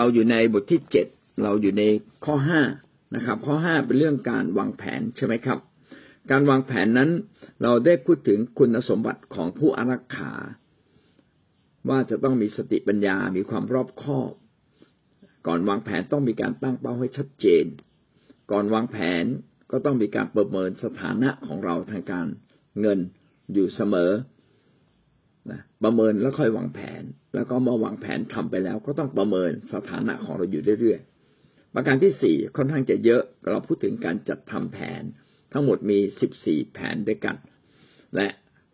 เราอยู่ในบทที่เจ็ดเราอยู่ในข้อห้านะครับ ข้อห้าเป็นเรื่องการวางแผนใช่ไหมครับ การวางแผนนั้นเราได้พูดถึงคุณสมบัติของผู้อารักขา ว่าจะต้องมีสติปัญญา มีความรอบคอบ ก่อนวางแผนต้องมีการตั้งเป้าให้ชัดเจน ก่อนวางแผนก็ต้องมีการประเมินสถานะของเราทางการเงินอยู่เสมอ นะประเมินแล้วค่อยวางแผน แล้วก็เมื่อวางแผนทำไปแล้ว ก็ต้องประเมินสถานะของเราอยู่เรื่อยๆ ประการที่สี่ค่อนข้างจะเยอะเราพูดถึงการจัดทำแผน ทั้งหมดมีสิบสี่แผนด้วยกัน และ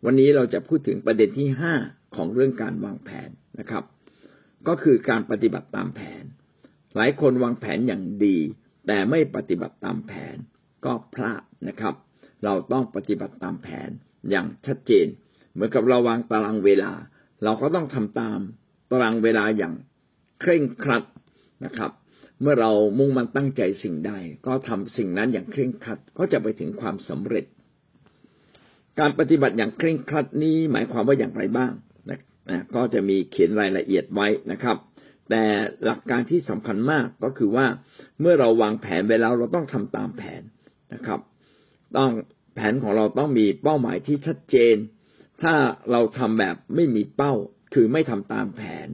วันนี้เราจะพูดถึงประเด็นที่ห้าของเรื่องการวางแผนนะครับ ก็คือการปฏิบัติตามแผน หลายคนวางแผนอย่างดี แต่ไม่ปฏิบัติตามแผนก็พลาดนะครับ เราต้องปฏิบัติตามแผนอย่างชัดเจน เหมือนกับเราวางตารางเวลา เราก็ต้องทำตามตารางเวลาอย่างเคร่งครัดนะครับ เมื่อเรามุ่งมันตั้งใจสิ่งใด ก็ทำสิ่งนั้นอย่างเคร่งครัดก็จะไปถึงความสำเร็จ การปฏิบัติอย่างเคร่งครัดนี้หมายความว่าอย่างไรบ้างนะนะก็จะมีเขียนรายละเอียดไว้นะครับ แต่หลักการที่สำคัญมากก็คือว่าเมื่อเราวางแผนไว้แล้วเราต้องทำตามแผนนะครับ ต้องแผนของเราต้องมีเป้าหมายที่ชัดเจน ถ้าเราทำแบบไม่มีเป้า คือไม่ทำตามแผน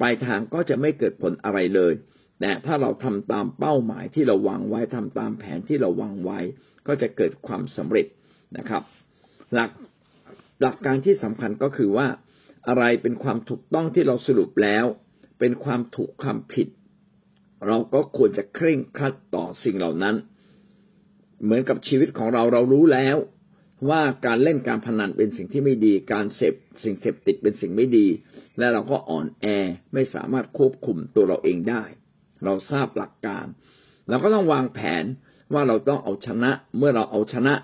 ปลายทางก็จะไม่เกิดผลอะไรเลย แต่ถ้าเราทำตามเป้าหมายที่เราวางไว้ทำตามแผนที่เราวางไว้ ก็จะเกิดความสำเร็จนะครับ หลักหลักการที่สำคัญก็คือว่า อะไรเป็นความถูกต้องที่เราสรุปแล้ว เป็นความถูกความผิด เราก็ควรจะเคร่งครัดต่อสิ่งเหล่านั้น เหมือนกับชีวิตของเราเรารู้แล้ว ว่าการเล่นการพนันเป็นสิ่งที่ไม่ดี การเสพสิ่งเสพติดเป็นสิ่งไม่ดี และเราก็อ่อนแอไม่สามารถควบคุมตัวเราเองได้ เราทราบหลักการ เราก็ต้องวางแผนว่าเราต้องเอาชนะเมื่อเราเอาชนะ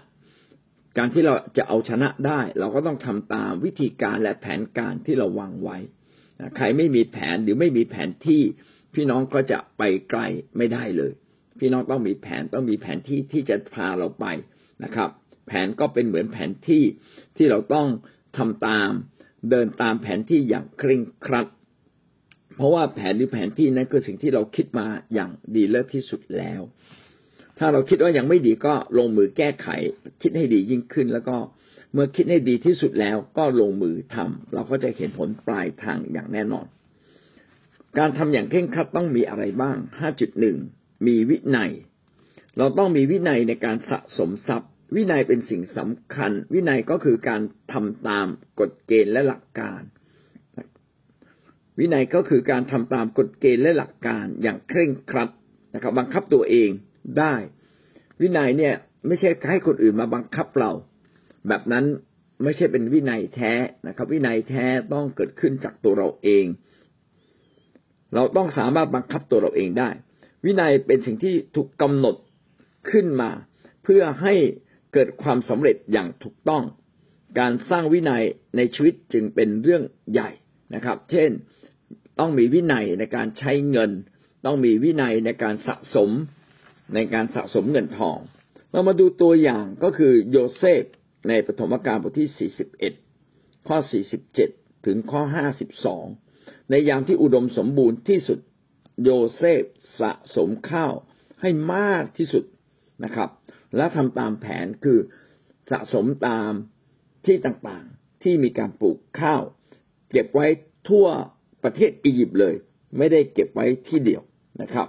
การที่เราจะเอาชนะได้ เราก็ต้องทำตามวิธีการและแผนการที่เราวางไว้ ใครไม่มีแผนหรือไม่มีแผนที่พี่น้องก็จะไปไกลไม่ได้เลย พี่น้องต้องมีแผนต้องมีแผนที่ที่จะพาเราไปนะครับ แผนก็เป็นเหมือนแผนที่ที่เราต้องทำตาม เดินตามแผนที่อย่างเคร่งครัด เพราะว่าแผนหรือแผนที่นั้นคือสิ่งที่เราคิดมาอย่างดีเลิศที่สุดแล้ว ถ้าเราคิดว่ายังไม่ดีก็ลงมือแก้ไข คิดให้ดียิ่งขึ้นแล้วก็เมื่อคิดให้ดีที่สุดแล้วก็ลงมือทำเราก็จะเห็นผลปลายทางอย่างแน่นอน การทำอย่างเคร่งครัดต้องมีอะไรบ้าง 5.1 มีวินัย เราต้องมีวินัยในการสะสมทรัพย์ วินัยเป็นสิ่งสำคัญ วินัยก็คือการทำตามกฎเกณฑ์และหลักการ วินัยก็คือการทำตามกฎเกณฑ์และหลักการอย่างเคร่งครัดนะครับบังคับตัวเองได้ วินัยเนี่ยไม่ใช่ให้คนอื่นมาบังคับเรา แบบนั้นไม่ใช่เป็นวินัยแท้นะครับ วินัยแท้ต้องเกิดขึ้นจากตัวเราเอง เราต้องสามารถบังคับตัวเราเองได้ วินัยเป็นสิ่งที่ถูกกำหนดขึ้นมา เพื่อให้ เกิดความสำเร็จอย่างถูกต้อง การสร้างวินัยในชีวิตจึงเป็นเรื่องใหญ่นะครับ เช่นต้องมีวินัยในการใช้เงิน ต้องมีวินัยในการสะสมในการสะสมเงินทอง เรามาดูตัวอย่างก็คือโยเซฟในปฐมกาลบทที่ 41 ข้อ 47 ถึงข้อ 52 ในยามที่อุดมสมบูรณ์ที่สุดโยเซฟสะสมข้าวให้มากที่สุด นะครับ และทำตามแผนคือสะสมตามที่ต่างๆที่มีการปลูกข้าว เก็บไว้ทั่วประเทศอียิปต์เลย ไม่ได้เก็บไว้ที่เดียวนะครับ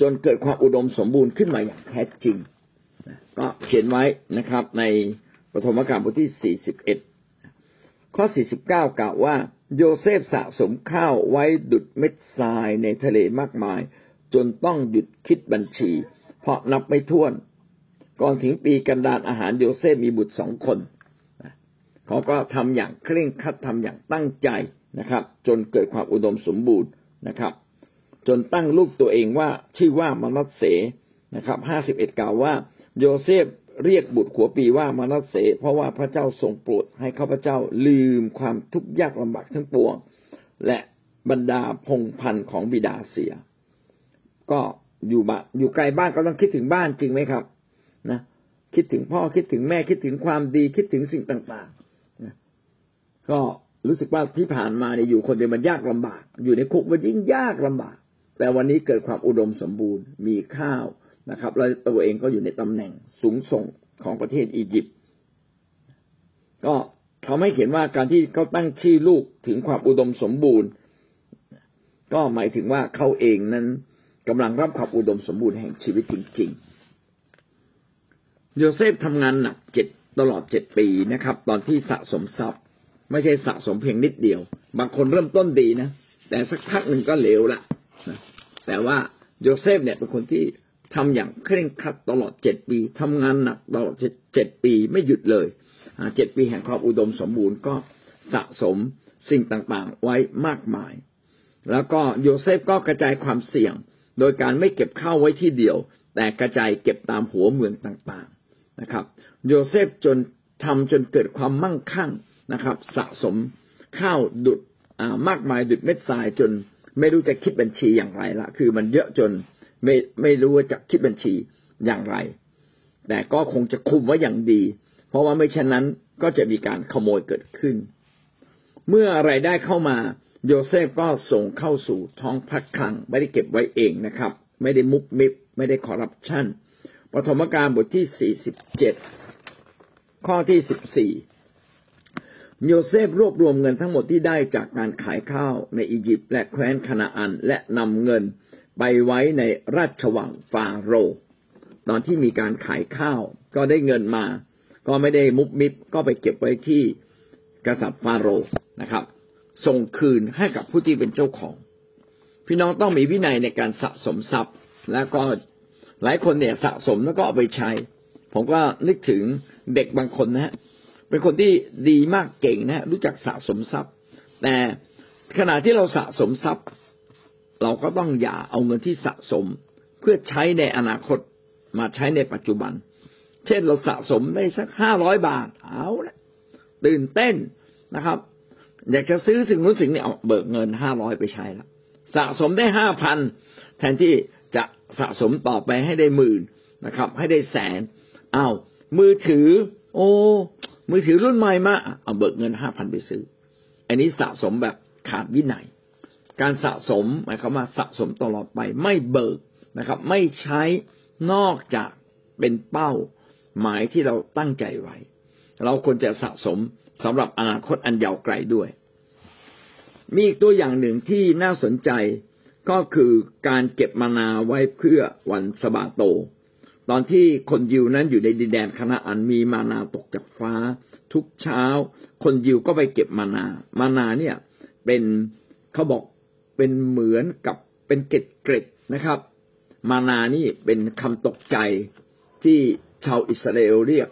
จนเกิดความอุดมสมบูรณ์ขึ้นมาอย่างแท้จริงก็เขียนไว้นะครับ ในปฐมกาลบทที่ 41 ข้อ 49 กล่าวว่า โยเซฟสะสมข้าวไว้ดุดเม็ดทรายในทะเลมากมาย จนต้องหยุดคิดบัญชี เพราะนับไม่ถ้วน ก่อนถึงปีกันดารอาหารโยเซฟมีบุตรสองคนเขาก็ทำอย่างเคร่งครัดทำอย่างตั้งใจนะครับ จนเกิดความอุดมสมบูรณ์นะครับ จนตั้งลูกตัวเองว่าชื่อว่ามานัสเสนะครับห้าสิบเอ็ดกล่าวว่า โยเซฟเรียกบุตรหัวปีว่ามานัสเส เพราะว่าพระเจ้าทรงโปรดให้ข้าพเจ้าลืมความทุกข์ยากลำบากทั้งปวง และบรรดาพงศ์พันธุ์ของบิดาเสีย ก็อยู่บ้านอยู่ไกลบ้านก็ต้องคิดถึงบ้านจริงไหมครับ นะ คิดถึงพ่อคิดถึงแม่คิดถึงความดีคิดถึงสิ่งต่างๆนะก็รู้สึกว่าที่ผ่านมาเนี่ยอยู่คนเดียวมันยากลำบาก อยู่ในคุกมันยิ่งยากลำบาก แต่วันนี้เกิดความอุดมสมบูรณ์ มีข้าวนะครับแล้วตัวเองก็อยู่ในตำแหน่งสูงส่งของประเทศอียิปต์ก็เขาไม่เขียนว่าการที่เขาตั้งชื่อลูกถึงความอุดมสมบูรณ์ ก็หมายถึงว่าเขาเองนั้น กำลังรับความอุดมสมบูรณ์แห่งชีวิตจริง ๆ โยเซฟทำงานหนักเจ็ดตลอดเจ็ดปีนะครับ ตอนที่สะสมทรัพย์ ไม่ใช่สะสมเพียงนิดเดียว บางคนเริ่มต้นดีนะแต่สักพักหนึ่งก็เหลวละแต่ว่าโยเซฟเนี่ยเป็นคนที่ทำอย่างเคร่งครัดตลอดเจ็ดปีทำงานหนักตลอดเจ็ดปีไม่หยุดเลยเจ็ดปีแห่งความอุดมสมบูรณ์ก็สะสมสิ่งต่างๆไว้มากมาย แล้วก็โยเซฟก็กระจายความเสี่ยง โดยการไม่เก็บข้าวไว้ที่เดียว แต่กระจายเก็บตามหัวเมืองต่างๆนะครับ โยเซฟจนทำจนเกิดความมั่งคั่งนะครับ สะสมข้าวดุดมากมายดุดเม็ดทรายจนไม่รู้จะคิดบัญชีอย่างไรละคือมันเยอะจนไม่ไม่รู้ว่าจะคิดบัญชีอย่างไร แต่ก็คงจะคุมไว้อย่างดี เพราะว่าไม่เช่นนั้นก็จะมีการขโมยเกิดขึ้น เมื่ออะไรได้เข้ามา โยเซฟก็ส่งเข้าสู่ท้องพระคลัง ไม่ได้เก็บไว้เองนะครับ ไม่ได้มุบมิบไม่ได้คอร์รัปชันปฐมกาลบทที่สี่สิบเจ็ดข้อที่สิบสี่โยเซฟรวบรวมเงินทั้งหมดที่ได้จากการขายข้าวในอียิปต์และแคว้นคานาอันและนำเงินไปไว้ในราชวังฟาโรห์ตอนที่มีการขายข้าวก็ได้เงินมา ก็ไม่ได้มุบมิบก็ไปเก็บไว้ที่กษัตริย์ฟาโรห์นะครับ ส่งคืนให้กับผู้ที่เป็นเจ้าของ พี่น้องต้องมีวินัยในการสะสมทรัพย์ แล้วก็หลายคนเนี่ยสะสมแล้วก็เอาไปใช้ ผมก็นึกถึงเด็กบางคนนะฮะเป็นคนที่ดีมากเก่งนะ รู้จักสะสมทรัพย์ แต่ขณะที่เราสะสมทรัพย์ เราก็ต้องอย่าเอาเงินที่สะสม เพื่อใช้ในอนาคตมาใช้ในปัจจุบัน เช่นเราสะสมได้สักห้าร้อยบาทเอาละตื่นเต้นนะครับ อยากจะซื้อสิ่งนู้นสิ่งนี้เอาเบิกเงินห้าร้อยไปใช้และสะสมได้ห้าพันแทนที่จะสะสมต่อไปให้ได้หมื่นนะครับ ให้ได้แสนเอา้ามือถือ โอ้มือถือรุ่นใหม่มาเอาเบิกเงินห้าพันไปซื้อ อันนี้สะสมแบบขาดวินัย การสะสมหมายความว่าสะสมตลอดไปไม่เบิกนะครับ ไม่ใช้นอกจากเป็นเป้าหมายที่เราตั้งใจไว้ เราควรจะสะสม สำหรับอนาคตอันยาวไกลด้วย มีอีกตัวอย่างหนึ่งที่น่าสนใจก็คือการเก็บมานาไว้เพื่อวันสบาโต ตอนที่คนยิวนั้นอยู่ในดินแดนคณะอันมีมานาตกจากฟ้า ทุกเช้า คนยิวก็ไปเก็บมานา มานาเนี่ยเป็นเขาบอกเป็นเหมือนกับเป็นเกล็ดเกร็ดนะครับ มานานี่เป็นคำตกใจที่ชาวอิสราเอลเรียก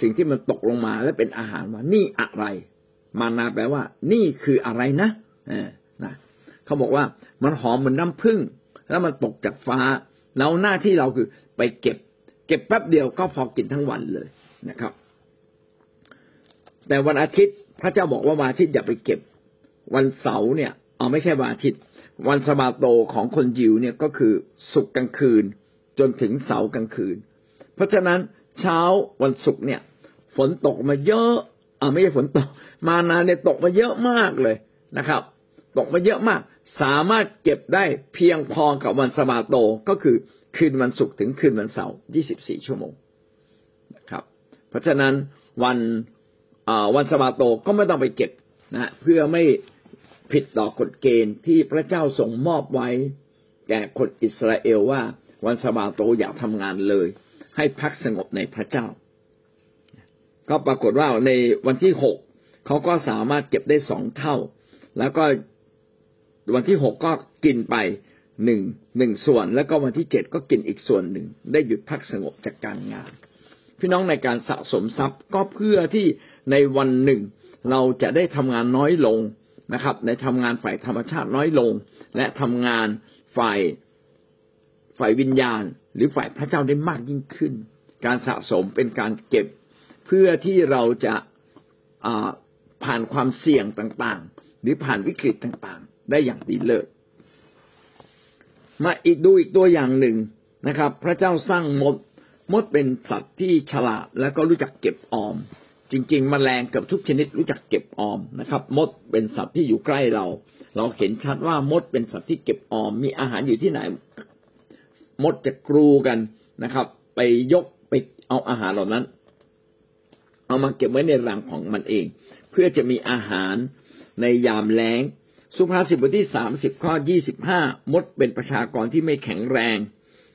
สิ่งที่มันตกลงมาและเป็นอาหารว่านี่อะไร มานาแปลว่า นี่คืออะไรนะเออนะเขาบอกว่ามันหอมเหมือนน้ำผึ้งแล้วมันตกจากฟ้า แล้วหน้าที่เราคือไปเก็บ เก็บแป๊บเดียวก็พอกินทั้งวันเลยนะครับ แต่วันอาทิตย์พระเจ้าบอกว่าวันอาทิตย์อย่าไปเก็บ วันเสาร์เนี่ยเอ๋อไม่ใช่วันอาทิตย์ วันสบาโตของคนยิวเนี่ยก็คือศุกกลางคืนจนถึงเสาร์กลางคืน เพราะฉะนั้น เช้าวันศุกร์เนี่ย ฝนตกมาเยอะอ่าไม่ใช่ฝนตก มานาเนี่ยตกมาเยอะมากเลยนะครับ ตกมาเยอะมาก สามารถเก็บได้เพียงพอกับวันสบาโตก็คือคืนวันศุกร์ถึงคืนวันเสาร์24ชั่วโมงนะครับ เพราะฉะนั้นวันวันสบาโตก็ไม่ต้องไปเก็บนะเพื่อไม่ผิดต่อกฎเกณฑ์ที่พระเจ้าทรงมอบไว้ แก่คนอิสราเอลว่าวันสบาโตอย่าทำงานเลย ให้พักสงบในพระเจ้า ก็ปรากฏว่าในวันที่หกเขาก็สามารถเก็บได้สองเท่า แล้วก็วันที่หกก็กินไปหนึ่งหนึ่งส่วน แล้วก็วันที่เจ็ดก็กินอีกส่วนหนึ่ง ได้หยุดพักสงบจากการงาน พี่น้องในการสะสมทรัพย์ก็เพื่อที่ในวันหนึ่ง เราจะได้ทำงานน้อยลงนะครับ ในทำงานฝ่ายธรรมชาติน้อยลง และทำงานฝ่าย ฝ่ายวิญญาณ หรือฝ่ายพระเจ้าได้มากยิ่งขึ้น การสะสมเป็นการเก็บ เพื่อที่เราจะผ่านความเสี่ยงต่างๆ หรือผ่านวิกฤตต่างๆ ได้อย่างดีเลิศมาอีกดูอีกตัวอย่างหนึ่งนะครับ พระเจ้าสร้างมดมดเป็นสัตว์ที่ฉลาดและก็รู้จักเก็บออม จริงๆแมลงเกือบทุกชนิดรู้จักเก็บออมนะครับ มดเป็นสัตว์ที่อยู่ใกล้เรา เราเห็นชัดว่ามดเป็นสัตว์ที่เก็บออม มีอาหารอยู่ที่ไหน มดจะกรูกันนะครับ ไปยกไปเอาอาหารเหล่านั้น เอามาเก็บไว้ในรังของมันเอง เพื่อจะมีอาหารในยามแล้ง สุภาษิตบทที่สามสิบข้อยี่สิบห้ามดเป็นประชากรที่ไม่แข็งแรง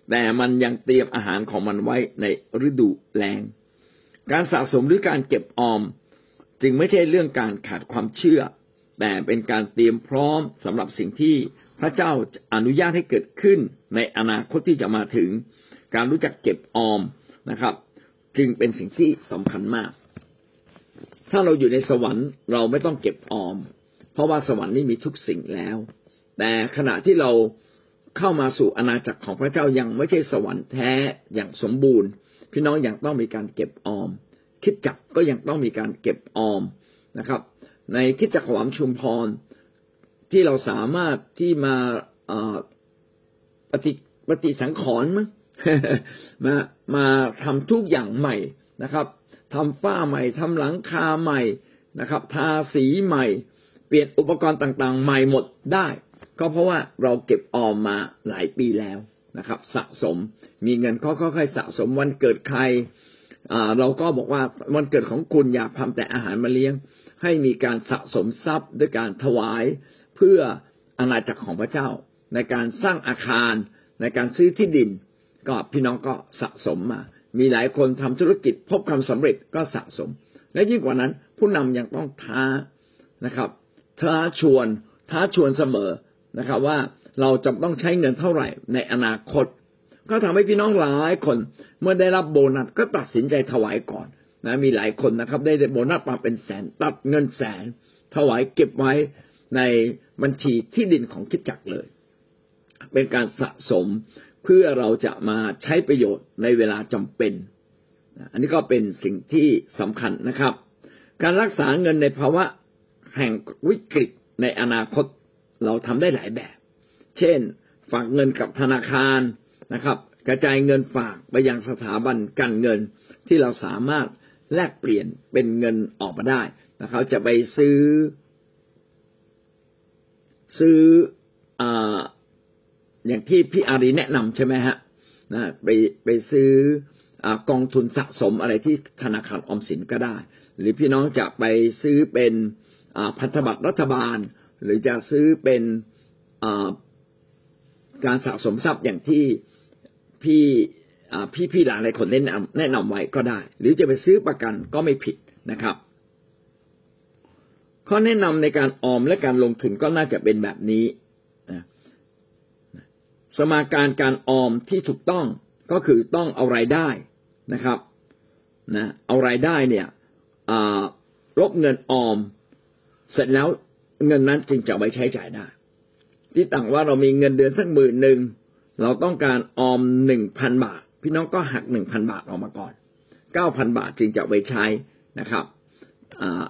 แต่มันยังเตรียมอาหารของมันไว้ในฤดูแล้ง การสะสมหรือการเก็บออม จึงไม่ใช่เรื่องการขาดความเชื่อ แต่เป็นการเตรียมพร้อมสำหรับสิ่งที่ พระเจ้าอนุญาตให้เกิดขึ้นในอนาคตที่จะมาถึง การรู้จักเก็บออมนะครับ จึงเป็นสิ่งที่สำคัญมาก ถ้าเราอยู่ในสวรรค์เราไม่ต้องเก็บออม เพราะว่าสวรรค์นี่มีทุกสิ่งแล้ว แต่ขณะที่เราเข้ามาสู่อาณาจักรของพระเจ้ายังไม่ใช่สวรรค์แท้อย่างสมบูรณ์ พี่น้องยังต้องมีการเก็บออม คิดจักก็ยังต้องมีการเก็บออมนะครับ ในคิดจักรหวามชุมพร ที่เราสามารถที่มาปฏิปฏิสังขรณ์มั้งมามาทำทุกอย่างใหม่นะครับทำฝ้าใหม่ทำหลังคาใหม่นะครับ ทาสีใหม่ เปลี่ยนอุปกรณ์ต่างๆ ใหม่หมดได้ ก็เพราะว่าเราเก็บออมมาหลายปีแล้วนะครับ สะสมมีเงินค่อยๆสะสมวันเกิดใครเราก็บอกว่าวันเกิดของคุณอย่าทำแต่อาหารมาเลี้ยง ให้มีการสะสมทรัพย์ด้วยการถวาย เพื่ออาณาจักรของพระเจ้า ในการสร้างอาคาร ในการซื้อที่ดิน ก็พี่น้องก็สะสมมา มีหลายคนทำธุรกิจพบความสำเร็จก็สะสม และยิ่งกว่านั้น ผู้นำยังต้องท้านะครับ ท้าชวน ท้าชวนเสมอนะครับ ว่าเราจะต้องใช้เงินเท่าไหร่ในอนาคต ก็ทำให้พี่น้องหลายคน เมื่อได้รับโบนัสก็ตัดสินใจถวายก่อนนะมีหลายคนนะครับ ได้โบนัสมาเป็นแสนตัดเงินแสน ถวายเก็บไว้ ในบัญชีที่ดินของคิดจักเลย เป็นการสะสมเพื่อเราจะมาใช้ประโยชน์ในเวลาจำเป็น อันนี้ก็เป็นสิ่งที่สำคัญนะครับ การรักษาเงินในภาวะแห่งวิกฤตในอนาคตเราทำได้หลายแบบ เช่น ฝากเงินกับธนาคารนะครับ กระจายเงินฝากไปยังสถาบันการเงินที่เราสามารถแลกเปลี่ยนเป็นเงินออกมาได้นะครับจะไปซื้อ ซื้อออย่างที่พี่อารีแนะนำใช่ไหมฮะนะไปไปซื้ออกองทุนสะสมอะไรที่ธนาคารออมสินก็ได้ หรือพี่น้องจะไปซื้อเป็นพันธบัตรรัฐบาล หรือจะซื้อเป็นการสะสมทรัพย์อย่างที่พี่พี่พี่หลานหลายคนแนะนำแนะนำไว้ก็ได้ หรือจะไปซื้อประกันก็ไม่ผิดนะครับ ข้อแนะนำในการออมและการลงทุนก็น่าจะเป็นแบบนี้นะสมาการการออมที่ถูกต้องก็คือต้องเอารายได้นะครับนะเอารายได้เนี่ยลบเงินออม เสร็จแล้วเงินนั้นจึงจะไว้ใช้จ่ายได้ ที่ต่างว่าเรามีเงินเดือนสักหมื่นหนึ่งเราต้องการออมหนึ่งพันบาท พี่น้องก็หักหนึ่งพันบาทออกมาก่อนเก้าพันบาทจึงจะไปใช้นะครับ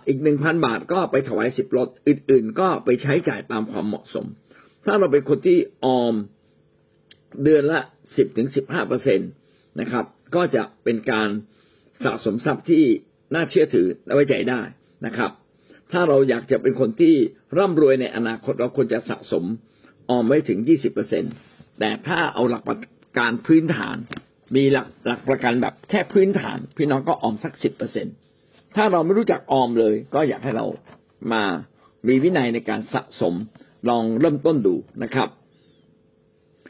อีกหนึ่งพันบาทก็ไปถวายสิบรถอื่น ๆ ก็ไปใช้จ่ายตามความเหมาะสม ถ้าเราเป็นคนที่ออมเดือนละสิบถึงสิบห้าเปอร์เซ็นตนะครับ ก็จะเป็นการสะสมทรัพย์ที่น่าเชื่อถือและไว้ใจได้นะครับ ถ้าเราอยากจะเป็นคนที่ร่ำรวยในอนาคตเราควรจะสะสมออมไว้ถึงยี่สิบเปอร์เซ็นตแต่ถ้าเอาหลักประกันพื้นฐาน มีหลักหลักประกันแบบแค่พื้นฐาน พี่น้องก็ออมสักสิบเปอร์เซ็นต์ ถ้าเราไม่รู้จักออมเลย ก็อยากให้เรามามีวินัยในการสะสมลองเริ่มต้นดูนะครับ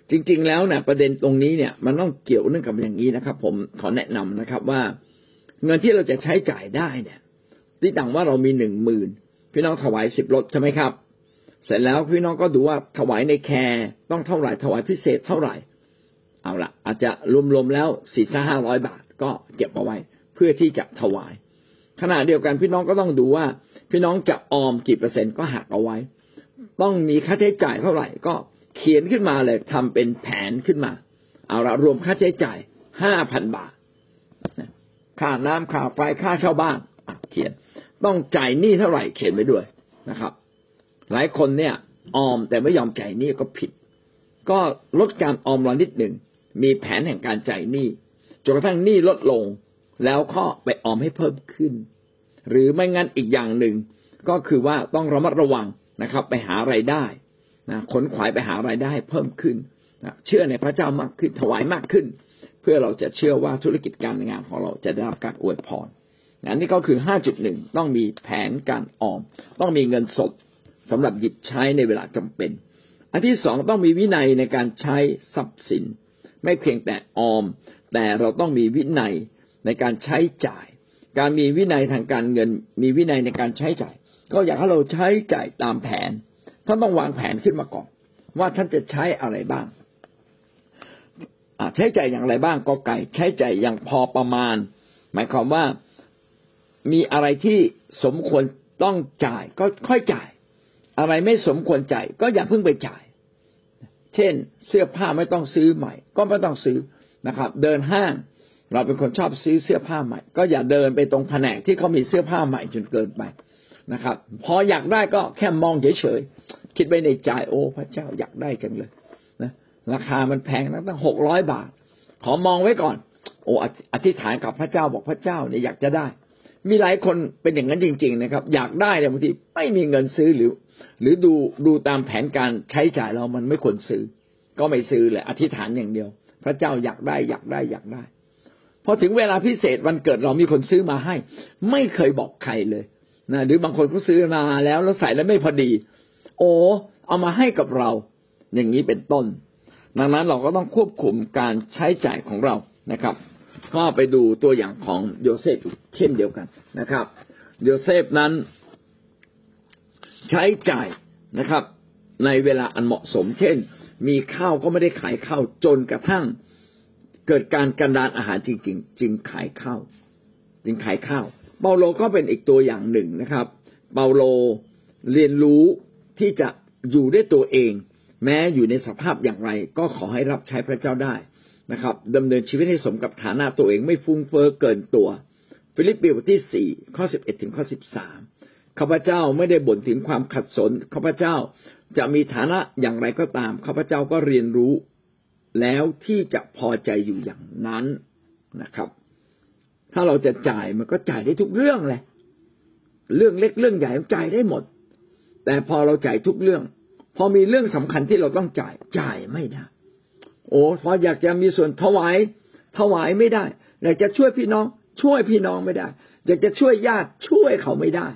จริงๆแล้วเนี่ยประเด็นตรงนี้เนี่ย มันต้องเกี่ยวเนื่องกับอย่างนี้นะครับ ผมขอแนะนำนะครับว่า เงินที่เราจะใช้จ่ายได้เนี่ยที่ต่างว่าเรามีหนึ่งหมื่นพี่น้องถวายสิบรถใช่ไหมครับ เสร็จแล้วพี่น้องก็ดูว่าถวายในแคร์ต้องเท่าไหร่ถวายพิเศษเท่าไหร่ เอาละอาจจะรวมๆแล้วสี่ห้าร้อยบาทก็เก็บเอาไว้ เพื่อที่จะถวาย ขณะเดียวกันพี่น้องก็ต้องดูว่า พี่น้องจะออมกี่เปอร์เซ็นต์ก็หักเอาไว้ ต้องมีค่าใช้จ่ายเท่าไหร่ก็เขียนขึ้นมาเลยทำเป็นแผนขึ้นมา เอาละรวมค่าใช้จ่ายห้าพันบาทค่าน้ำค่าไฟค่าเช่าบ้านเขียน ต้องจ่ายหนี้เท่าไหร่เขียนไว้ด้วยนะครับ หลายคนเนี่ยออมแต่ไม่ยอมจ่ายหนี้ก็ผิด ก็ลดการออมลงนิดหนึ่งมีแผนแห่งการจ่ายหนี้จนกระทั่งหนี้ลดลง แล้วก็ไปออมให้เพิ่มขึ้น หรือไม่งั้นอีกอย่างหนึ่งก็คือว่าต้องระมัดระวังนะครับ ไปหาไรายได้นะขนขวายไปหาไรายได้เพิ่มขึ้นนะเชื่อในพระเจ้ามากขึ้นถวายมากขึ้น เพื่อเราจะเชื่อว่าธุรกิจการงานของเราจะได้รับการอวยพรอันนี้ก็คือห้าจุดหนึ่งต้องมีแผนการออม ต้องมีเงินสดสำหรับหยิบใช้ในเวลาจำเป็น อันที่สองต้องมีวินัยในการใช้ทรัพย์สิน ไม่เพียงแต่ออม แต่เราต้องมีวินัย ในการใช้จ่าย การมีวินัยทางการเงิน มีวินัยในการใช้จ่าย ก็อยากให้เราใช้จ่ายตามแผนท่านต้องวางแผนขึ้นมาก่อน ว่าท่านจะใช้อะไรบ้างใช้จ่ายอย่างไรบ้างก็ไก่ ใช้จ่ายอย่างพอประมาณ หมายความว่ามีอะไรที่สมควรต้องจ่ายก็ค่อยจ่าย อะไรไม่สมควรจ่ายก็อย่าเพิ่งไปจ่าย เช่น เสื้อผ้าไม่ต้องซื้อใหม่ ก็ไม่ต้องซื้อนะครับ เดินห้าง เราเป็นคนชอบซื้อเสื้อผ้าใหม่ ก็อย่าเดินไปตรงแผนกที่เขามีเสื้อผ้าใหม่จนเกินไปนะครับ พออยากได้ก็แค่มองเฉยๆคิดไว้ในใจโอ้พระเจ้าอยากได้จังเลยนะราคามันแพงนะตั้งหกร้อยบาท ขอมองไว้ก่อน โอ้อธิษฐานกับพระเจ้าบอกพระเจ้าเนี่ยอยากจะได้ มีหลายคนเป็นอย่างนั้นจริง ๆ นะครับ อยากได้แต่บางทีไม่มีเงินซื้อหรือ หรือดูดูตามแผนการใช้จ่ายเรามันไม่ควรซื้อ ก็ไม่ซื้อเลยอธิษฐานอย่างเดียว พระเจ้าอยากได้อยากได้อยากได้ พอถึงเวลาพิเศษวันเกิดเรามีคนซื้อมาให้ ไม่เคยบอกใครเลยนะหรือบางคนเขาซื้อมาแล้วแล้วใส่แล้วไม่พอดี โอ้เอามาให้กับเรา อย่างนี้เป็นต้น ดังนั้นเราก็ต้องควบคุมการใช้จ่ายของเรานะครับ ก็ไปดูตัวอย่างของโยเซฟเช่นเดียวกันนะครับ โยเซฟนั้นใช้จ่ายนะครับ ในเวลาอันเหมาะสม เช่น มีข้าวก็ไม่ได้ขายข้าวจนกระทั่ง เกิดการกันดารอาหารจริง ๆ จึงขายข้าวจึงขายข้าว เปาโลก็เป็นอีกตัวอย่างหนึ่งนะครับ เปาโลเรียนรู้ที่จะอยู่ด้วยตัวเอง แม้อยู่ในสภาพอย่างไร ก็ขอให้รับใช้พระเจ้าได้นะครับดำเนินชีวิตให้สมกับฐานะตัวเองไม่ฟุ้งเฟ้อเกินตัว ฟิลิปปีบทที่สี่ข้อสิบเอ็ดถึงข้อสิบสามข้าพเจ้าไม่ได้บ่นถึงความขัดสนข้าพเจ้าจะมีฐานะอย่างไรก็ตามข้าพเจ้าก็เรียนรู้ แล้วที่จะพอใจอยู่อย่างนั้นนะครับ ถ้าเราจะจ่ายมันก็จ่ายได้ทุกเรื่องแหละเรื่องเล็กเรื่องใหญ่จ่ายได้หมด แต่พอเราจ่ายทุกเรื่อง พอมีเรื่องสำคัญที่เราต้องจ่ายจ่ายไม่ได้ โอ้พออยากจะมีส่วนถวายถวายไม่ได้อยากจะช่วยพี่น้อง ช่วยพี่น้องไม่ได้ อยากจะช่วยญาติช่วยเขาไม่ได้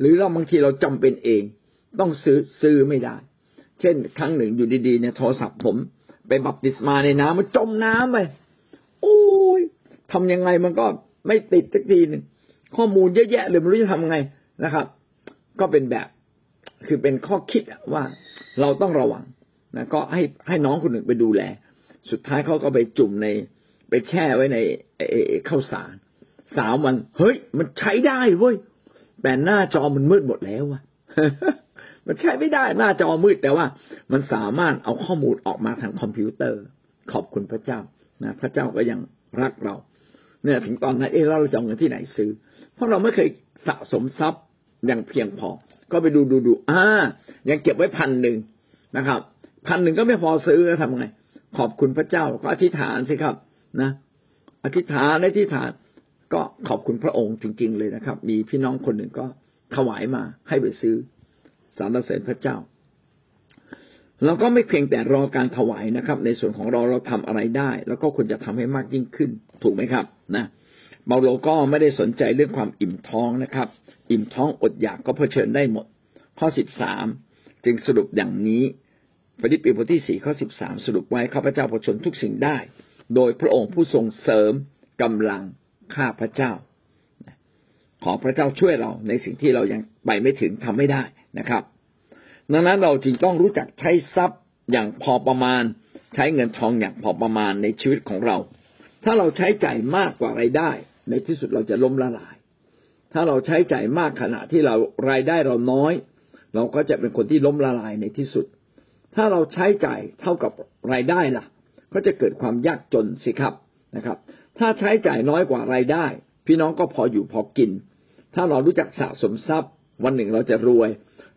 หรือเราบางทีเราจำเป็นเอง ต้องซื้อซื้อไม่ได้ เช่น ครั้งหนึ่งอยู่ดีๆเนี่ยโทรศัพท์ผม ไปบัพติศมาในน้ำมันจมน้ำไปโอ้ยทำยังไงมันก็ไม่ติดสักทีหนึ่งข้อมูลเยอะแยะเลยไม่รู้จะทำไงนะครับ ก็เป็นแบบคือเป็นข้อคิดว่าเราต้องระวังนะก็ให้ให้น้องคนหนึ่งไปดูแล สุดท้ายเขาก็ไปจุ่มใน ไปแช่ไว้ในข้าวสารสาวมันเฮ้ย มันใช้ได้เว้ยแต่หน้าจอมันมืดหมดแล้วอะ มันใช้ไม่ได้หน้าจอมืดแต่ว่า มันสามารถเอาข้อมูลออกมาทางคอมพิวเตอร์ ขอบคุณพระเจ้านะพระเจ้าก็ยังรักเรา เนี่ยถึงตอนนั้นเอ๊ะเราจะเอาเงินที่ไหนซื้อ เพราะเราไม่เคยสะสมทรัพย์อย่างเพียงพอ ก็ไปดูดูดูอ่ายังเก็บไว้พันหนึ่งนะครับพันหนึ่งก็ไม่พอซื้อทำไง ขอบคุณพระเจ้าก็อธิษฐานสิครับนะอธิษฐานอธิษฐานก็ขอบคุณพระองค์จริง ๆ เลยนะครับ มีพี่น้องคนหนึ่งก็ถวายมาให้ไปซื้อ สารเสริญพระเจ้า เราก็ไม่เพียงแต่รอการถวายนะครับ ในส่วนของเราเราทำอะไรได้ แล้วก็ควรจะทำให้มากยิ่งขึ้น ถูกไหมครับนะเปาโลก็ไม่ได้สนใจเรื่องความอิ่มท้องนะครับ อิ่มท้องอดอยากก็เผชิญได้หมด ข้อสิบสามจึงสรุปอย่างนี้ฟิลิปปีบทที่สี่ข้อสิบสามสรุปไว้ข้าพเจ้าผชนทุกสิ่งได้ โดยพระองค์ผู้ทรงเสริมกำลังข้าพระเจ้า ขอพระเจ้าช่วยเราในสิ่งที่เรายังไปไม่ถึงทำไม่ได้ นะครับ ดังนั้นเราจึงต้องรู้จักใช้ทรัพย์อย่างพอประมาณ ใช้เงินทองอย่างพอประมาณในชีวิตของเรา ถ้าเราใช้จ่ายมากกว่ารายได้ ในที่สุดเราจะล้มละลาย ถ้าเราใช้จ่ายมากขณะที่เรารายได้เราน้อย เราก็จะเป็นคนที่ล้มละลายในที่สุด ถ้าเราใช้จ่ายเท่ากับรายได้ล่ะ ก็จะเกิดความยากจนสิครับนะครับ ถ้าใช้จ่ายน้อยกว่ารายได้ พี่น้องก็พออยู่พอกิน ถ้าเรารู้จักสะสมทรัพย์ วันหนึ่งเราจะรวย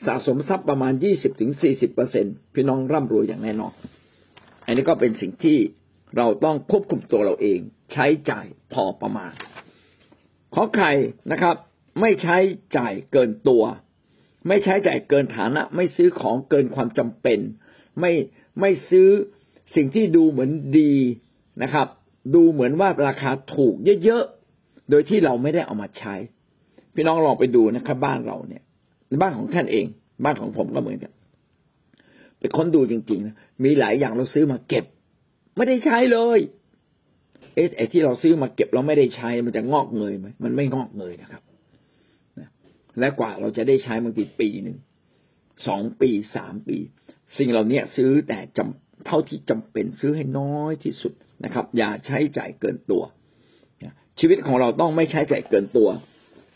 สะสมทรัพย์ประมาณยี่สิบถึงสี่สิบเปอร์เซ็นพี่น้องร่ำรวยอย่างแน่นอน อันนี้ก็เป็นสิ่งที่เราต้องควบคุมตัวเราเอง ใช้จ่ายพอประมาณ ขอใครนะครับ ไม่ใช้จ่ายเกินตัว ไม่ใช้จ่ายเกินฐานะ ไม่ซื้อของเกินความจำเป็น ไม่ไม่ซื้อสิ่งที่ดูเหมือนดีนะครับ ดูเหมือนว่าราคาถูกเยอะๆโดยที่เราไม่ได้เอามาใช้ พี่น้องลองไปดูนะครับบ้านเราเนี่ย บ้านของท่านเอง บ้านของผมก็เหมือนกันไปค้นดูจริงๆนะมีหลายอย่างเราซื้อมาเก็บ ไม่ได้ใช้เลยเอ๊ะไอ้ที่เราซื้อมาเก็บเราไม่ได้ใช้มันจะงอกเงยไหมมันไม่งอกเงยนะครับและกว่าเราจะได้ใช้บางทีปีหนึ่งสองปีสามปี สิ่งเหล่านี้ซื้อแต่จำเท่าที่จำเป็นซื้อให้น้อยที่สุดนะครับ อย่าใช้จ่ายเกินตัว ชีวิตของเราต้องไม่ใช้จ่ายเกินตัว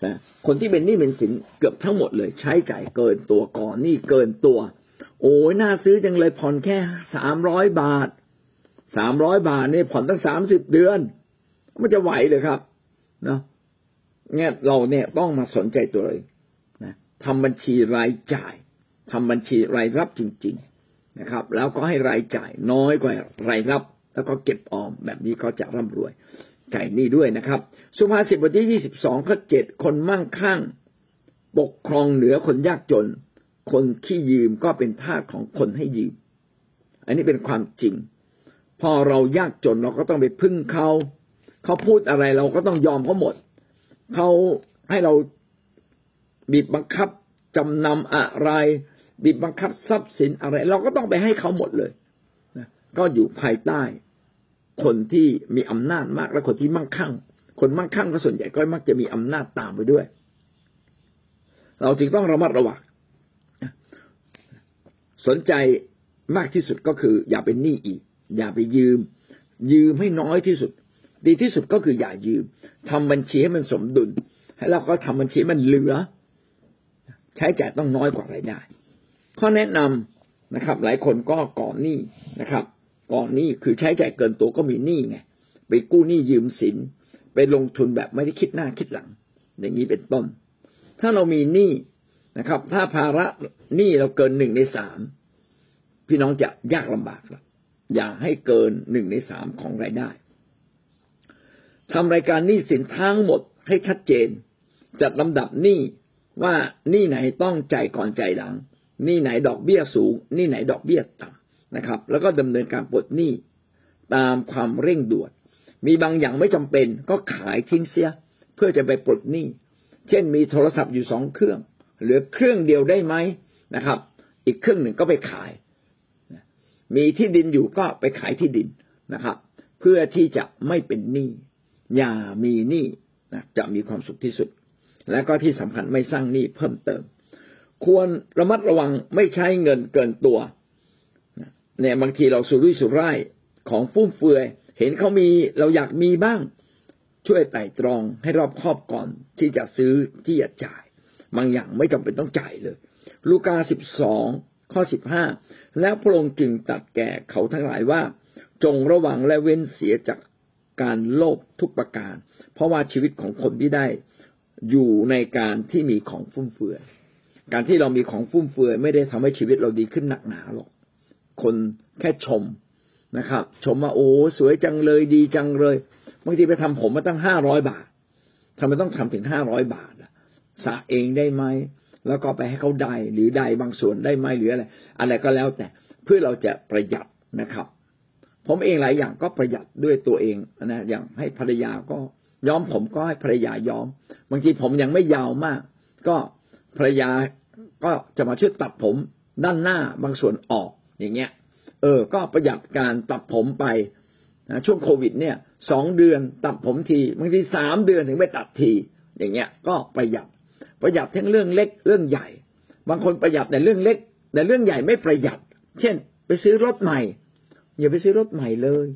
นะคนที่เป็นหนี้เป็นสินเกือบทั้งหมดเลย ใช้จ่ายเกินตัวก่อนหนี้เกินตัว โอ้ยน่าซื้อจังเลยผ่อนแค่สามร้อยบาทสามร้อยบาทนี่ผ่อนตั้งสามสิบเดือน มันจะไหวเลยครับเนาะเนี่ยเราเนี่ยต้องมาสนใจตัวเองนะทำบัญชีรายจ่ายทำบัญชีรายรับจริง ๆนะครับ แล้วก็ให้รายจ่ายน้อยกว่ารายรับ แล้วก็เก็บออมแบบนี้ก็จะร่ำรวย จ่นี่ด้วยนะครับ สุภาษิตบทที่ยี่สิบสองข้อเจ็ดคนมั่งคั่ง ปกครองเหนือคนยากจน คนขี้ยืมก็เป็นทาสของคนให้ยืม อันนี้เป็นความจริง พอเรายากจนเราก็ต้องไปพึ่งเขาเขาพูดอะไรเราก็ต้องยอมเขาหมดเขาให้เราบีบบังคับจำนำอะไร บีบบังคับทรัพย์สินอะไร เราก็ต้องไปให้เขาหมดเลยนะก็อยู่ภายใต้ คนที่มีอำนาจมาก และคนที่มั่งคั่ง คนมั่งคั่งก็ส่วนใหญ่ก็มักจะมีอำนาจตามไปด้วย เราจึงต้องระมัดระวังสนใจมากที่สุดก็คือ อย่าเป็นหนี้อีก อย่าไปยืม ยืมให้น้อยที่สุด ดีที่สุดก็คืออย่ายืมทำบัญชีให้มันสมดุล ให้เราก็ทำบัญชีมันเหลือ ใช้จ่ายต้องน้อยกว่ารายได้ข้อแนะนำนะครับ หลายคนก็ก่อนหนี้นะครับ กอนหนี้คือใช้จ่ายเกินตัวก็มีหนี้ไงไปกู้หนี้ยืมสิน ไปลงทุนแบบไม่ได้คิดหน้าคิดหลัง อย่างนี้เป็นต้น ถ้าเรามีหนี้นะครับ ถ้าภาระหนี้เราเกินหนึ่งในสามพี่น้องจะยากลำบากละอย่าให้เกินหนึ่งในสามของรายได้ทำรายการหนี้สินทั้งหมดให้ชัดเจน จัดลำดับหนี้ว่าหนี้ไหนต้องจ่ายก่อนจ่ายหลังหนี้ไหนดอกเบี้ยสูงหนี้ไหนดอกเบี้ยต่ำ นะครับ แล้วก็ดำเนินการปลดหนี้ตามความเร่งด่วน มีบางอย่างไม่จำเป็นก็ขายทิ้งเสีย เพื่อจะไปปลดหนี้ เช่น มีโทรศัพท์อยู่สองเครื่อง เหลือเครื่องเดียวได้ไหมนะครับ อีกเครื่องหนึ่งก็ไปขาย มีที่ดินอยู่ก็ไปขายที่ดินนะครับ เพื่อที่จะไม่เป็นหนี้อย่ามีหนี้นะจะมีความสุขที่สุด และก็ที่สำคัญไม่สร้างหนี้เพิ่มเติม ควรระมัดระวังไม่ใช้เงินเกินตัว เนี่ยบางทีเราสุรุ่ยสุร่ายของฟุ่มเฟือยเห็นเขามีเราอยากมีบ้าง ช่วยไต่ตรองให้รอบครอบก่อนที่จะซื้อที่จะจ่าย บางอย่างไม่จำเป็นต้องจ่ายเลย ลูกาสิบสองข้อสิบห้าแล้วพระองค์จึงตัดแก่เขาทั้งหลายว่า จงระวังและเว้นเสียจากการโลภทุกประการ เพราะว่าชีวิตของคนที่ได้อยู่ในการที่มีของฟุ่มเฟือยการที่เรามีของฟุ่มเฟือยไม่ได้ทำให้ชีวิตเราดีขึ้นหนักหนาหรอก คนแค่ชมนะครับ ชมมาโอ้สวยจังเลยดีจังเลยบางทีไปทำผมมาตั้งห้าร้อยบาททำไมต้องทำถึงห้าร้อยบาทสะเองได้ไหมแล้วก็ไปให้เขาได้หรือได้บางส่วนได้ไหมหรืออะไรอะไรก็แล้วแต่เพื่อเราจะประหยัดนะครับ ผมเองหลายอย่างก็ประหยัดด้วยตัวเองนะอย่างให้ภรรยาก็ย้อมผมก็ให้ภรรยาย้อม บางทีผมยังไม่ยาวมาก ก็ภรรยาก็จะมาช่วยตัดผมด้านหน้าบางส่วนออก อย่างเงี้ย เออ ก็ประหยัดการตัดผมไปนะช่วงโควิด เนี่ยสองเดือนตัดผมทีบางทีสามเดือนถึงไปตัดที อย่างเงี้ย ก็ประหยัดประหยัดทั้งเรื่องเล็กเรื่องใหญ่ บางคนประหยัดแต่เรื่องเล็ก แต่เรื่องใหญ่ไม่ประหยัด เช่น ไปซื้อรถใหม่ อย่าไปซื้อรถใหม่เลย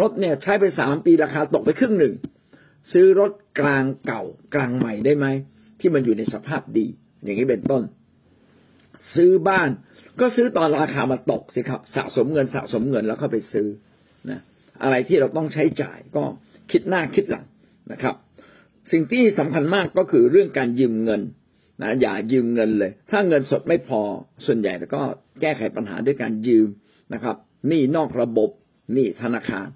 รถเนี่ยใช้ไปสามปีราคาตกไปครึ่งหนึ่ง ซื้อรถกลางเก่ากลางใหม่ได้ไหมที่มันอยู่ในสภาพดี อย่างนี้เป็นต้น ซื้อบ้าน ก็ซื้อตอนราคามาตกสิครับ สะสมเงินสะสมเงินแล้วก็ไปซื้อนะอะไรที่เราต้องใช้จ่ายก็คิดหน้าคิดหลังนะครับ สิ่งที่สำคัญมากก็คือเรื่องการยืมเงินนะอย่ายืมเงินเลย ถ้าเงินสดไม่พอส่วนใหญ่แล้วก็แก้ไขปัญหาด้วยการยืมนะครับหนี้นอกระบบหนี้ธนาคาร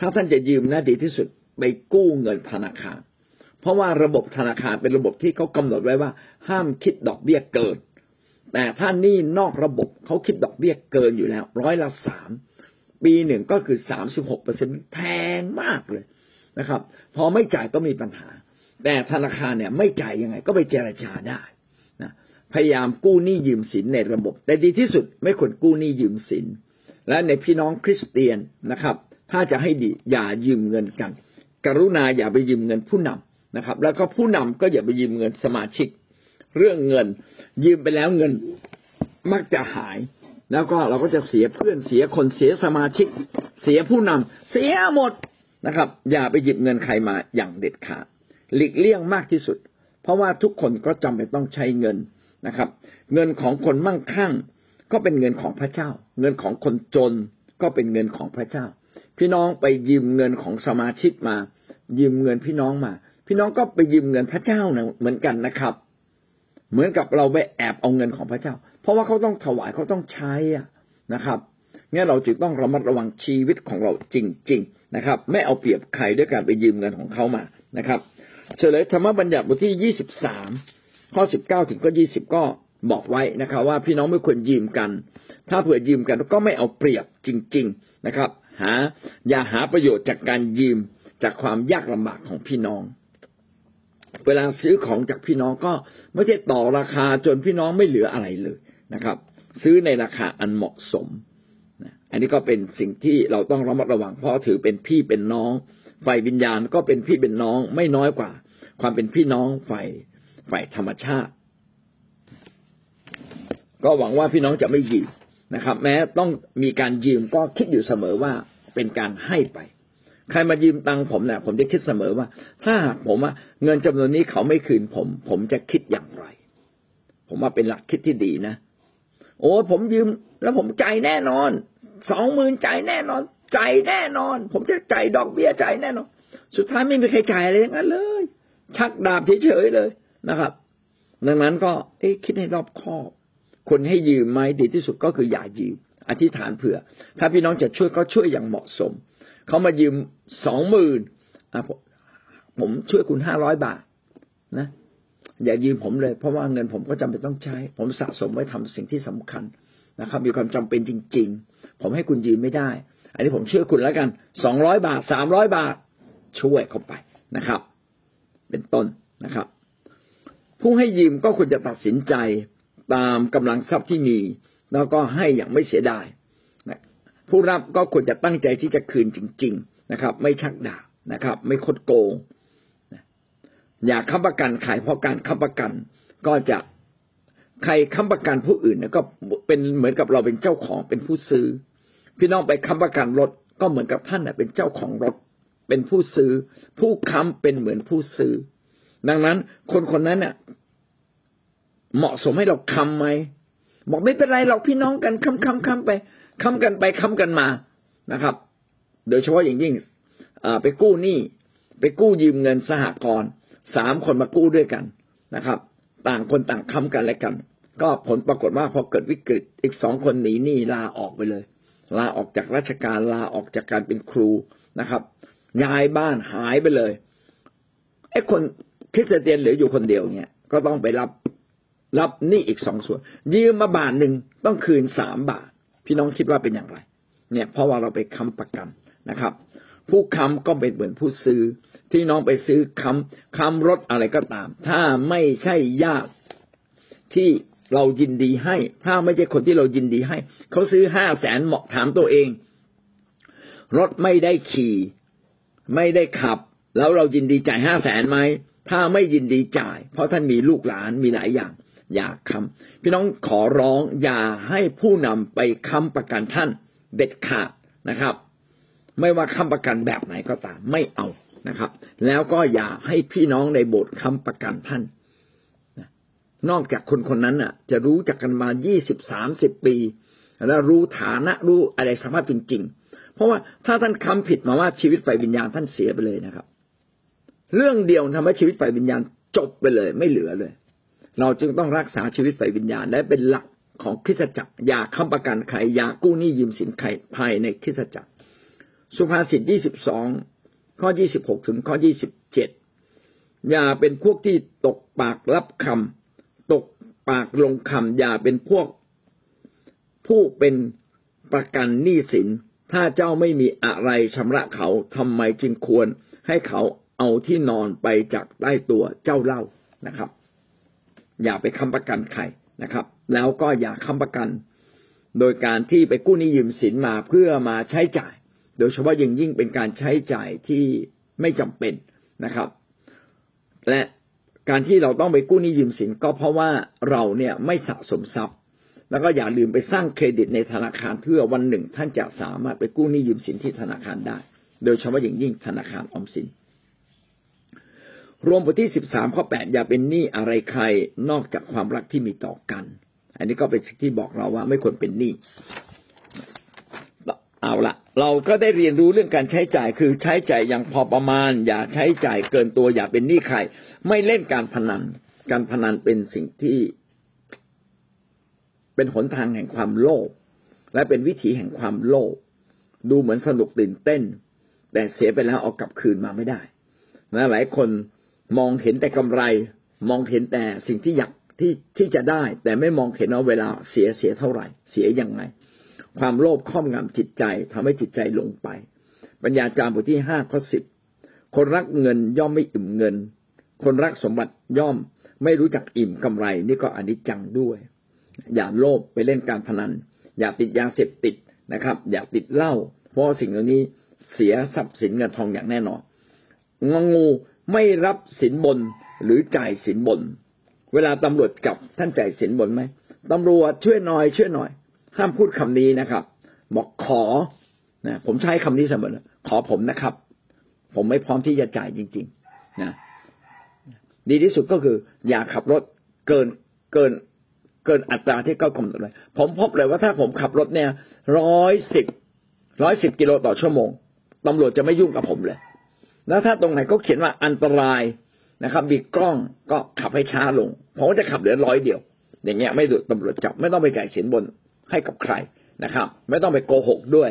ถ้าท่านจะยืมนะดีที่สุดไปกู้เงินธนาคาร เพราะว่าระบบธนาคารเป็นระบบที่เขากำหนดไว้ว่า ห้ามคิดดอกเบี้ยเกิน แต่ถ้านี่นอกระบบเขาคิดดอกเบี้ยเกินอยู่แล้ว ร้อยละสามปีหนึ่งก็คือสามสิบหกเปอร์เซ็นแพงมากเลยนะครับ พอไม่จ่ายก็มีปัญหา แต่ธนาคารเนี่ยไม่จ่ายยังไง ก็ไปเจรจาได้นะพยายามกู้หนี้ยืมสินในระบบ แต่ดีที่สุดไม่ควรกู้หนี้ยืมสิน และในพี่น้องคริสเตียนนะครับ ถ้าจะให้ดีอย่ายืมเงินกัน กรุณาอย่าไปยืมเงินผู้นำนะครับ แล้วก็ผู้นำก็อย่าไปยืมเงินสมาชิก เรื่องเงิน ยืมไปแล้วเงินมักจะหาย แล้วก็เราก็จะเสียเพื่อนเสียคนเสียสมาชิก เสียผู้นำเสียหมดนะครับ อย่าไปหยิบเงินใครมาอย่างเด็ดขาดหลีกเลี่ยงมากที่สุด เพราะว่าทุกคนก็จำเป็นต้องใช้เงินนะครับ เงินของคนมั่งคั่ง ก็เป็นเงินของพระเจ้า เงินของคนจนก็เป็นเงินของพระเจ้า พี่น้องไปยืมเงินของสมาชิกมา ยืมเงินพี่น้องมา พี่น้องก็ไปยืมเงินพระเจ้าเหมือนกันนะครับ เหมือนกับเราไปแอบเอาเงินของพระเจ้า เพราะว่าเขาต้องถวายเขาต้องใช้อะนะครับงั้นเราจึงต้องระมัดระวังชีวิตของเราจริง ๆ นะครับ ไม่เอาเปรียบใครด้วยการไปยืมเงินของเขามานะครับ เฉลยธรรมบัญญัติบทที่ยี่สิบสามข้อสิบเก้าถึงก็ยี่สิบก็บอกไว้นะครับ ว่าพี่น้องไม่ควรยืมกัน ถ้าเผื่อยืมกันก็ไม่เอาเปรียบจริง ๆนะครับ หาอย่าหาประโยชน์จากการยืมจากความยากลำบากของพี่น้อง เวลาซื้อของจากพี่น้องก็ไม่ใช่ต่อราคาจนพี่น้องไม่เหลืออะไรเลยนะครับ ซื้อในราคาอันเหมาะสมอันนี้ก็เป็นสิ่งที่เราต้องระมัดระวังเพราะถือเป็นพี่เป็นน้องฝ่ายวิญญาณก็เป็นพี่เป็นน้องไม่น้อยกว่า ความเป็นพี่น้องฝ่ายฝ่ายธรรมชาติ ก็หวังว่าพี่น้องจะไม่ยืมนะครับ แม้ต้องมีการยืมก็คิดอยู่เสมอว่าเป็นการให้ไป ใครมายืมตังผมเนี่ยผมจะคิดเสมอว่า ถ้าผมว่าเงินจำนวนนี้เขาไม่คืนผม ผมจะคิดอย่างไร ผมว่าเป็นหลักคิดที่ดีนะ โอ้ผมยืมแล้วผมใจแน่นอนสองหมื่นใจแน่นอนใจแน่นอน ผมจะใจดอกเบี้ยใจแน่นอน สุดท้ายไม่มีใครจ่ายอะไรอย่างนั้นเลย ชักดาบเฉยๆเลยนะครับ ดังนั้นก็เอ๊คิดให้รอบคอบคนให้ยืมไหมดีที่สุดก็คืออย่ายืมอธิษฐานเผื่อ ถ้าพี่น้องจะช่วยก็ช่วยอย่างเหมาะสม เขามายืมสองหมื่นผมช่วยคุณห้าร้อยบาทนะ อย่ายืมผมเลย เพราะว่าเงินผมก็จำเป็นต้องใช้ ผมสะสมไว้ทำสิ่งที่สำคัญนะครับ มีความจำเป็นจริง ๆ ผมให้คุณยืมไม่ได้ อันนี้ผมเชื่อคุณแล้วกันสองร้อยบาทสามร้อยบาท ช่วยเข้าไปนะครับ เป็นต้นนะครับ ผู้ให้ยืมก็ควรจะตัดสินใจตามกำลังทรัพย์ที่มี แล้วก็ให้อย่างไม่เสียดาย ผู้รับก็ควรจะตั้งใจที่จะคืนจริง ๆนะครับ ไม่ชักดาบนะครับ ไม่คดโกงอย่าค้ำประกันขายเพราะการค้ำประกัน ก็จะใครค้ำประกันผู้อื่นก็เป็นเหมือนกับเราเป็นเจ้าของเป็นผู้ซื้อ พี่น้องไปค้ำประกันรถก็เหมือนกับท่านเป็นเจ้าของรถ เป็นผู้ซื้อ ผู้ค้ำเป็นเหมือนผู้ซื้อ ดังนั้นคนคนนั้นเนี่ยเหมาะสมให้เราค้ำไหมบอกไม่เป็นไรเราพี่น้องกันค้ำค้ำค้ำไป ค้ำกันไปค้ำกันมานะครับ โดยเฉพาะอย่างยิ่งไปกู้หนี้ไปกู้ยืมเงินสหกรณ์สามคนมากู้ด้วยกันนะครับ ต่างคนต่างค้ำกันและกัน ก็ผลปรากฏว่าพอเกิดวิกฤตอีกสองคนหนีหนี้ลาออกไปเลย ลาออกจากราชการลาออกจากการเป็นครูนะครับ ย้ายบ้านหายไปเลยไอ้คนคริสเตียนเหลืออยู่คนเดียวเนี่ย ก็ต้องไปรับรับหนี่อีกสองส่วน ยืมมาบาทหนึ่งต้องคืนสามบาท พี่น้องคิดว่าเป็นอย่างไร เนี่ย เพราะว่าเราไปค้ำประกันนะครับ ผู้ค้ำก็เป็นเหมือนผู้ซื้อ ที่น้องไปซื้อค้ำค้ำรถอะไรก็ตาม ถ้าไม่ใช่ญาติที่เรายินดีให้ ถ้าไม่ใช่คนที่เรายินดีให้ เขาซื้อห้าแสนเหมาะถามตัวเอง รถไม่ได้ขี่ ไม่ได้ขับ แล้วเรายินดีจ่ายห้าแสนไหมถ้าไม่ยินดีจ่าย เพราะท่านมีลูกหลานมีหลายอย่าง อย่าค้ำพี่น้องขอร้องอย่าให้ผู้นำไปค้ำประกันท่านเด็ดขาดนะครับ ไม่ว่าค้ำประกันแบบไหนก็ตามไม่เอานะครับ แล้วก็อย่าให้พี่น้องในโบสถ์ค้ำประกันท่านนอกจากคนคนนั้นน่ะ จะรู้จักกันมายี่สิบสามสิบปี แล้วรู้ฐานะรู้อะไรสภาพจริง ๆ เพราะว่าถ้าท่านคำผิดมาว่าชีวิตฝ่ายวิญญาณท่านเสียไปเลยนะครับ เรื่องเดียวทำให้ชีวิตฝ่ายวิญญาณจบไปเลย ไม่เหลือเลย เราจึงต้องรักษาชีวิตฝ่ายวิญญาณ และเป็นหลักของคริสตจักรอย่าค้ำประกันใครอย่ากู้หนี้ยืมสินใครภายในคริสตจักร สุภาษิตยี่สิบสองข้อยี่สิบหกถึงข้อยี่สิบเจ็ดอย่าเป็นพวกที่ตกปากรับคำตกปากลงคำอย่าเป็นพวกผู้เป็นประกันหนี้สิน ถ้าเจ้าไม่มีอะไรชำระเขาทำไมจึงควรให้เขาเอาที่นอนไปจากใต้ตัวเจ้าเล่านะครับ อย่าไปค้ำประกันใครนะครับ แล้วก็อย่าค้ำประกัน โดยการที่ไปกู้หนี้ยืมสินมาเพื่อมาใช้จ่าย โดยเฉพาะยิ่งยิ่งเป็นการใช้จ่ายที่ไม่จำเป็นนะครับ และการที่เราต้องไปกู้หนี้ยืมสินก็เพราะว่าเราเนี่ยไม่สะสมทรัพย์ แล้วก็อย่าลืมไปสร้างเครดิตในธนาคารเพื่อวันหนึ่งท่านจะสามารถไปกู้หนี้ยืมสินที่ธนาคารได้ โดยเฉพาะอย่างยิ่งธนาคารออมสิน รวมบทที่สิบสามข้อแปดอย่าเป็นหนี้อะไรใครนอกจากความรักที่มีต่อกัน อันนี้ก็เป็นสิ่งที่บอกเราว่าไม่ควรเป็นหนี้เอาละเราก็ได้เรียนรู้เรื่องการใช้จ่ายคือใช้จ่ายอย่างพอประมาณ อย่าใช้จ่ายเกินตัวอย่าเป็นหนี้ใคร ไม่เล่นการพนัน การพนันเป็นสิ่งที่ เป็นหนทางแห่งความโลภและเป็นวิถีแห่งความโลภดูเหมือนสนุกตื่นเต้น แต่เสียไปแล้วเอากลับคืนมาไม่ได้นะหลายคน มองเห็นแต่กำไร มองเห็นแต่สิ่งที่อยากที่ที่จะได้ แต่ไม่มองเห็นว่าเวลาเสียเสียเท่าไหร่ เสียยังไง ความโลภครอบงำจิตใจทำให้จิตใจลงไปปัญญาจารย์บทที่ห้าข้อสิบคนรักเงินย่อมไม่อิ่มเงิน คนรักสมบัติย่อมไม่รู้จักอิ่มกำไร นี่ก็อนิจจังด้วย อย่าโลภไปเล่นการพนัน อย่าติดยาเสพติดนะครับ อย่าติดเหล้าเพราะสิ่งเหล่านี้เสียทรัพย์สินเงินทองอย่างแน่นอนงงู ไม่รับสินบนหรือจ่ายสินบน เวลาตำรวจจับท่านจ่ายสินบนไหมตำรวจช่วยหน่อยช่วยหน่อย ห้ามพูดคำนี้นะครับ บอกขอนะผมใช้คำนี้เสมอขอผมนะครับ ผมไม่พร้อมที่จะจ่ายจริง ๆ นะดีที่สุดก็คือ อย่าขับรถเกินเกินเกินอัตราที่เขากำหนดเลยผมพบเลยว่าถ้าผมขับรถเนี่ยร้อยสิบร้อยสิบกิโลต่อชั่วโมงตำรวจจะไม่ยุ่งกับผมเลย แล้วถ้าตรงไหนก็เขียนว่าอันตรายนะครับมีกล้องก็ขับให้ช้าลงผมจะขับเหลือร้อยเดียว อย่างเงี้ยไม่ดูตำรวจจับไม่ต้องไปจ่ายสินบนให้กับใครนะครับ ไม่ต้องไปโกหกด้วย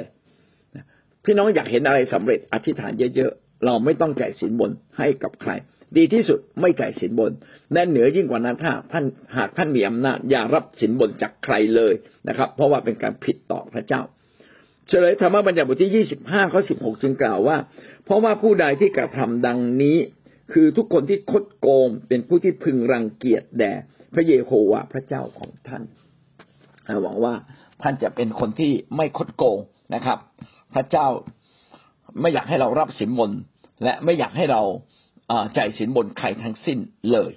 พี่น้องอยากเห็นอะไรสำเร็จอธิษฐานเยอะๆเราไม่ต้องจ่ายสินบนให้กับใคร ดีที่สุดไม่จ่ายสินบนและเหนือยิ่งกว่านั้นถ้าท่านหากท่านมีอำนาจอย่ารับสินบนจากใครเลยนะครับ เพราะว่าเป็นการผิดต่อพระเจ้า เฉลยธรรมบัญญัติบทที่ยี่สิบห้าข้อสิบหกจึงกล่าวว่า เพราะว่าผู้ใดที่กระทำดังนี้ คือทุกคนที่คดโกงเป็นผู้ที่พึงรังเกียจแด่พระเยโฮวาห์พระเจ้าของท่านหวังว่าท่านจะเป็นคนที่ไม่คดโกงนะครับ พระเจ้าไม่อยากให้เรารับสินบน และไม่อยากให้เราจ่ายสินบนใครทั้งสิ้นเลย